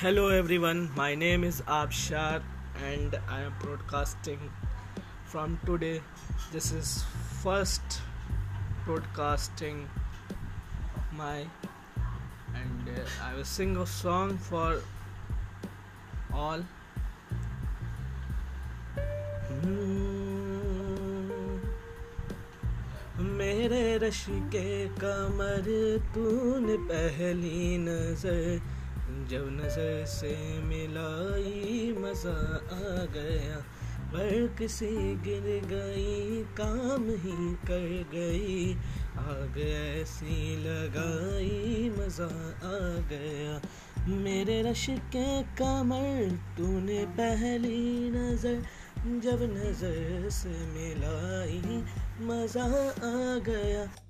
Hello everyone my name is Abshar and I am broadcasting from today this is first broadcasting my and I will sing a song for all मेरे रश के कमर, तूने पहली नज़र जब नज़र से मिलाई मज़ा आ गया पर किसी गिर गई, काम ही कर गई, आग ऐसी लगाई, मज़ा आ गया। मेरे रश के कमर, तूने पहली नज़र, जब नज़र से मिलाई, मज़ा आ गया।